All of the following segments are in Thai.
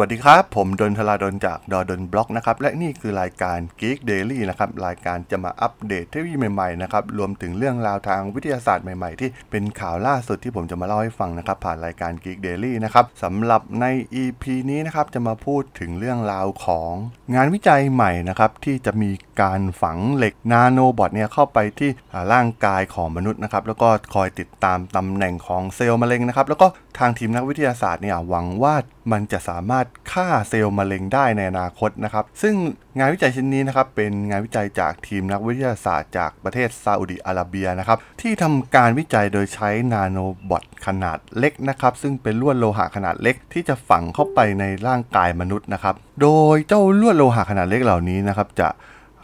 วัสดีครับ ผมดนทลาดนจากดอดนบล็อกนะครับ และนี่คือรายการ Geek Daily นะครับ รายการจะมาอัปเดตเทคโนโลยีใหม่ๆนะครับ รวมถึงเรื่องราวทางวิทยาศาสตร์ใหม่ๆ ที่เป็นข่าวล่าสุดที่ผมจะมาเล่าให้ฟังนะครับ ผ่านรายการ Geek Daily นะครับสำหรับใน EP นี้นะครับ จะมาพูดถึงเรื่องราวของงานวิจัยใหม่นะครับ ที่จะมี การฝังเหล็กนาโนบอทเนี่ยเข้าไปที่ร่างกายของมนุษย์นะครับแล้วก็คอยติดตามตำแหน่งของเซลล์มะเร็งนะครับแล้วก็ทางทีมนักวิทยาศาสตร์เนี่ยหวังว่ามันจะสามารถฆ่าเซลล์มะเร็งได้ในอนาคตนะครับ ซึ่งงานวิจัยชิ้นนี้นะครับเป็นงานวิจัยจากทีมนักวิทยาศาสตร์จากประเทศซาอุดิอาระเบียนะครับที่ทำการวิจัยโดยใช้นาโนบอทขนาดเล็กนะครับซึ่งเป็นลวดโลหะขนาดเล็กที่จะฝังเข้าไปในร่างกายมนุษย์นะครับ โดยเจ้าลวดโลหะขนาดเล็กเหล่านี้นะครับจะ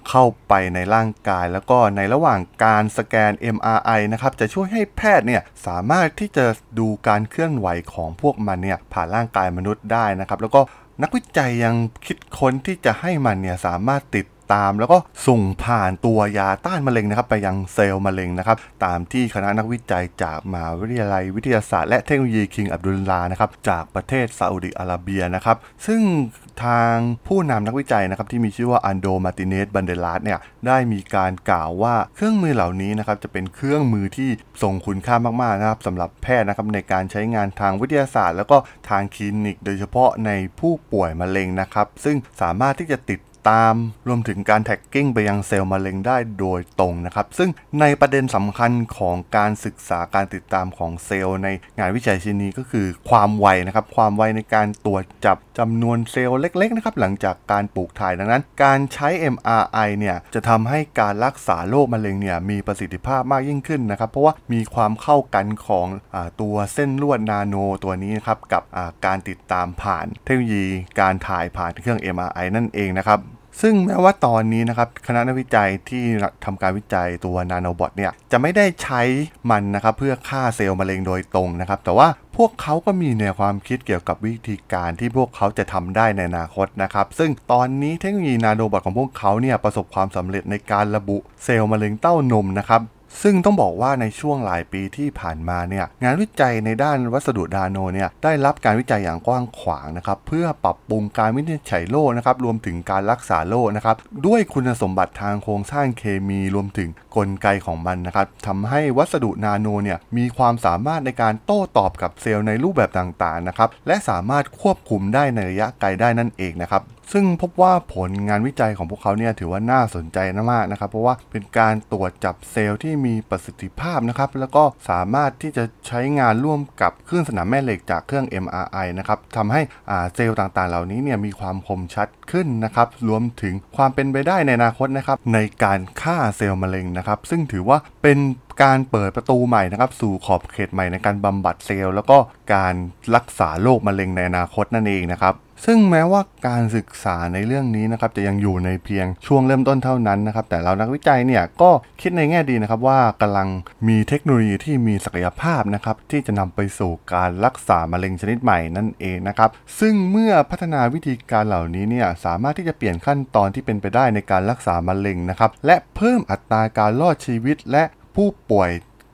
เข้าไปในร่างกาย แล้วก็ในระหว่างการสแกน MRI นะครับจะช่วยให้แพทย์เนี่ยสามารถที่จะดูการเคลื่อนไหวของพวกมันเนี่ยผ่านร่างกายมนุษย์ได้นะครับแล้วก็นักวิจัยยังคิดค้นที่จะให้มันเนี่ยสามารถติด ตาม แล้วก็ส่งผ่านตัวยาต้านมะเร็งนะครับไปยังเซลล์มะเร็งนะครับตามที่คณะนักวิจัยจากมหาวิทยาลัยวิทยาศาสตร์และเทคโนโลยีคิงอับดุลลานะครับจากประเทศซาอุดิอาระเบียนะครับซึ่งทางผู้นำนักวิจัยนะครับที่มีชื่อว่าอันโดมาติเนสบันเดลัสเนี่ยได้มีการกล่าวว่าเครื่องมือเหล่านี้นะครับจะเป็นเครื่องมือที่ทรงคุณค่ามากๆนะครับสำหรับแพทย์นะครับในการใช้งานทางวิทยาศาสตร์ แล้วก็ทางคลินิก โดยเฉพาะในผู้ป่วยมะเร็งนะครับซึ่งสามารถที่จะติด ตาม รวมถึงการ tagging ไปยังเซลล์มะเร็งได้โดยตรงนะครับ ซึ่งในประเด็นสำคัญของการศึกษาการติดตามของเซลล์ในงานวิจัยชิ้นนี้ก็คือความไวนะครับ ความไวในการตรวจจับจำนวนเซลล์เล็กๆนะครับหลังจากการปลูกถ่ายดังนั้น การใช้ MRI เนี่ยจะทำให้การรักษาโรคมะเร็งเนี่ยมีประสิทธิภาพมากยิ่งขึ้นนะครับ เพราะว่ามีความเข้ากันของเอ่อตัวเส้นลวดนาโนตัวนี้นะครับกับการติดตามผ่านเทคโนโลยีการถ่ายผ่านเครื่อง MRI นั่นเองนะครับ ซึ่งแม้ว่าตอนนี้นะครับคณะนักวิจัยที่ทำการวิจัยตัว nanobot เนี่ยจะไม่ได้ใช้มันนะครับเพื่อฆ่าเซลล์มะเร็งโดยตรงนะครับ แต่ว่าพวกเขาก็มีแนวความคิดเกี่ยวกับวิธีการที่พวกเขาจะทำได้ในอนาคตนะครับ ซึ่งตอนนี้เทคโนโลยี nanobot ของพวกเขาเนี่ยประสบความสำเร็จในการระบุเซลล์มะเร็งเต้านมนะครับ ซึ่งต้องบอกว่าในช่วงหลายปีที่ผ่านมาเนี่ยงานวิจัยในด้านวัสดุนาโนเนี่ยได้รับการวิจัยอย่างกว้างขวางนะครับเพื่อปรับปรุงการวินิจฉัยโรคนะครับรวมถึงการรักษาโรคนะครับด้วยคุณสมบัติทางโครงสร้างเคมีรวมถึงกลไกของมันนะครับทำให้วัสดุนาโนเนี่ยมีความสามารถในการโต้ตอบกับเซลล์ในรูปแบบต่างๆนะครับและสามารถควบคุมได้ในระยะไกลได้นั่นเองนะครับซึ่งพบว่าผลงานวิจัยของพวกเขาเนี่ยถือว่าน่าสนใจมากนะครับ เพราะว่าเป็นการตรวจจับเซลล์ที่มีประสิทธิภาพนะครับ แล้วก็สามารถที่จะใช้งานร่วมกับคลื่นสนามแม่เหล็กจากเครื่อง MRI นะครับทำให้อ่าเซลล์ต่างๆ เหล่านี้เนี่ยมีความคมชัดขึ้นนะครับ รวมถึงความเป็นไปได้ในอนาคตนะครับ ในการฆ่าเซลล์มะเร็งนะครับ ซึ่งถือว่าเป็น การเปิดประตูใหม่นะครับสู่ขอบเขตใหม่ในการบำบัดเซลล์ แล้วก็การรักษาโรคมะเร็งในอนาคตนั่นเองนะครับซึ่งแม้ว่าการศึกษาในเรื่องนี้นะครับจะยังอยู่ในเพียงช่วงเริ่มต้นเท่านั้นนะครับแต่เรานักวิจัยเนี่ยก็คิดในแง่ดีนะครับว่ากำลังมีเทคโนโลยีที่มีศักยภาพนะครับที่จะนำไปสู่การรักษามะเร็งชนิดใหม่นั่นเองนะครับซึ่งเมื่อพัฒนาวิธีการเหล่านี้เนี่ยสามารถที่จะเปลี่ยนขั้นตอนที่เป็นไปได้ในการรักษามะเร็งนะครับและเพิ่มอัตราการรอดชีวิตและ ผู้ป่วย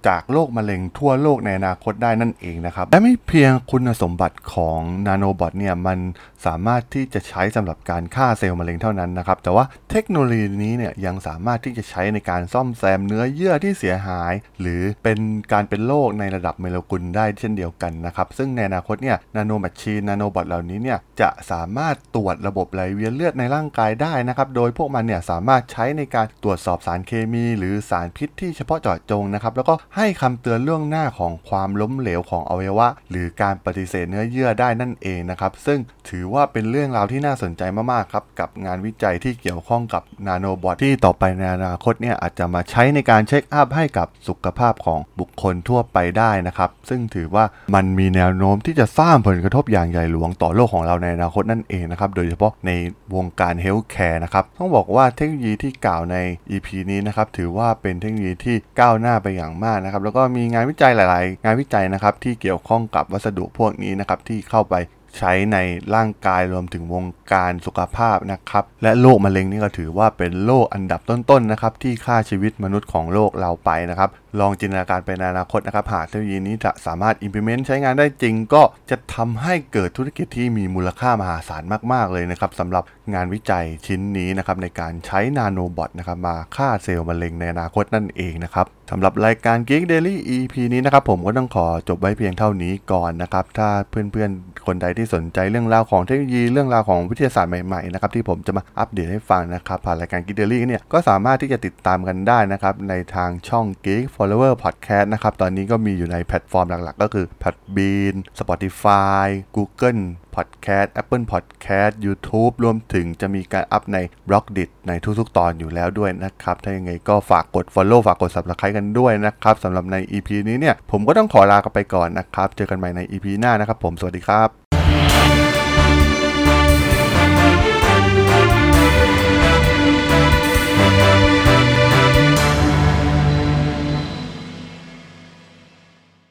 จากโรคมะเร็งทั่วโลกในอนาคตได้นั่นเองนะครับ และไม่เพียงคุณสมบัติของ nanobot เนี่ย มันสามารถที่จะใช้สำหรับการฆ่าเซลล์มะเร็งเท่านั้นนะครับ แต่ว่าเทคโนโลยีนี้เนี่ยยังสามารถที่จะใช้ในการซ่อมแซมเนื้อเยื่อที่เสียหาย หรือเป็นการเป็นโรคในระดับเมโลกุลได้เช่นเดียวกันนะครับ ซึ่งในอนาคตเนี่ย nanomachine nanobot เหล่านี้เนี่ยจะสามารถตรวจระบบไหลเวียนเลือดในร่างกายได้นะครับ โดยพวกมันเนี่ยสามารถใช้ในการตรวจสอบสารเคมี หรือสารพิษที่เฉพาะเจาะจงนะครับ แล้วก็ให้คำเตือนล่วงหน้าของความล้มเหลวของอวัยวะ หรือการปฏิเสธเนื้อเยื่อได้นั่นเองนะครับ ซึ่งถือว่าเป็นเรื่องราวที่น่าสนใจมากๆครับกับงานวิจัยที่เกี่ยวข้องกับ nanobot ที่ต่อไปในอนาคตเนี่ยอาจจะมาใช้ในการ check up ให้กับสุขภาพของบุคคลทั่วไปได้นะครับซึ่งถือว่ามันมีแนวโน้มที่จะสร้างผลกระทบอย่างใหญ่หลวงต่อโลกของเราในอนาคตนั่นเองนะครับโดยเฉพาะในวงการ healthcare นะครับต้องบอกว่าเทคโนโลยีที่กล่าวใน EP นี้นะครับถือว่าเป็นเทคโนโลยีที่ก้าวหน้าไปอย่างมากนะครับแล้วก็มีงานวิจัยหลาย ๆ งานวิจัยนะครับที่เกี่ยวข้องกับวัสดุพวกนี้นะครับที่เข้าไป ใช้ในร่างกายรวมถึงวงการสุขภาพนะครับ และโรคมะเร็งนี่ก็ถือว่าเป็นโรคอันดับต้นๆนะครับที่ฆ่าชีวิตมนุษย์ของโลกเราไปนะครับลองจินตนาการไปในอนาคตนะครับหากเทคโนโลยีนี้จะสามารถ implement ใช้งานได้จริง ก็จะทำให้เกิดธุรกิจที่มีมูลค่ามหาศาลมาก ๆ เลยนะครับสำหรับงานวิจัยชิ้นนี้นะครับในการใช้นาโนบอทนะครับมาฆ่าเซลล์มะเร็งในอนาคตนั่นเองนะครับสำหรับรายการ Geek Daily EP นี้นะครับผมก็ต้องขอจบไว้เพียงเท่านี้ก่อนนะครับถ้าเพื่อนๆ คนใดที่สนใจเรื่องราวของเทคโนโลยีเรื่องราวของวิทยาศาสตร์ใหม่ๆนะครับที่ผมจะมาอัปเดตให้ฟังนะครับผ่านรายการ Geek Daily เนี่ยก็สามารถที่จะติดตามกันได้นะครับในทางช่อง Geek Follower Podcast นะครับ ตอนนี้ก็มีอยู่ในแพลตฟอร์มหลักๆ ก็คือ Podbean Spotify Google Podcast Apple Podcast YouTube รวมถึงจะมีการอัพใน b l o g d i t ในทุกๆ ตอนอยู่แล้วด้วยนะครับ ถ้ายังไงก็ฝากกด Follow ฝากกด Subscribe กันด้วยนะครับสำหรับใน EP นี้เนี่ย ผมก็ต้องขอลากันไปก่อนนะครับ เจอกันใหม่ใน EP หน้านะครับผมสวัสดีครับ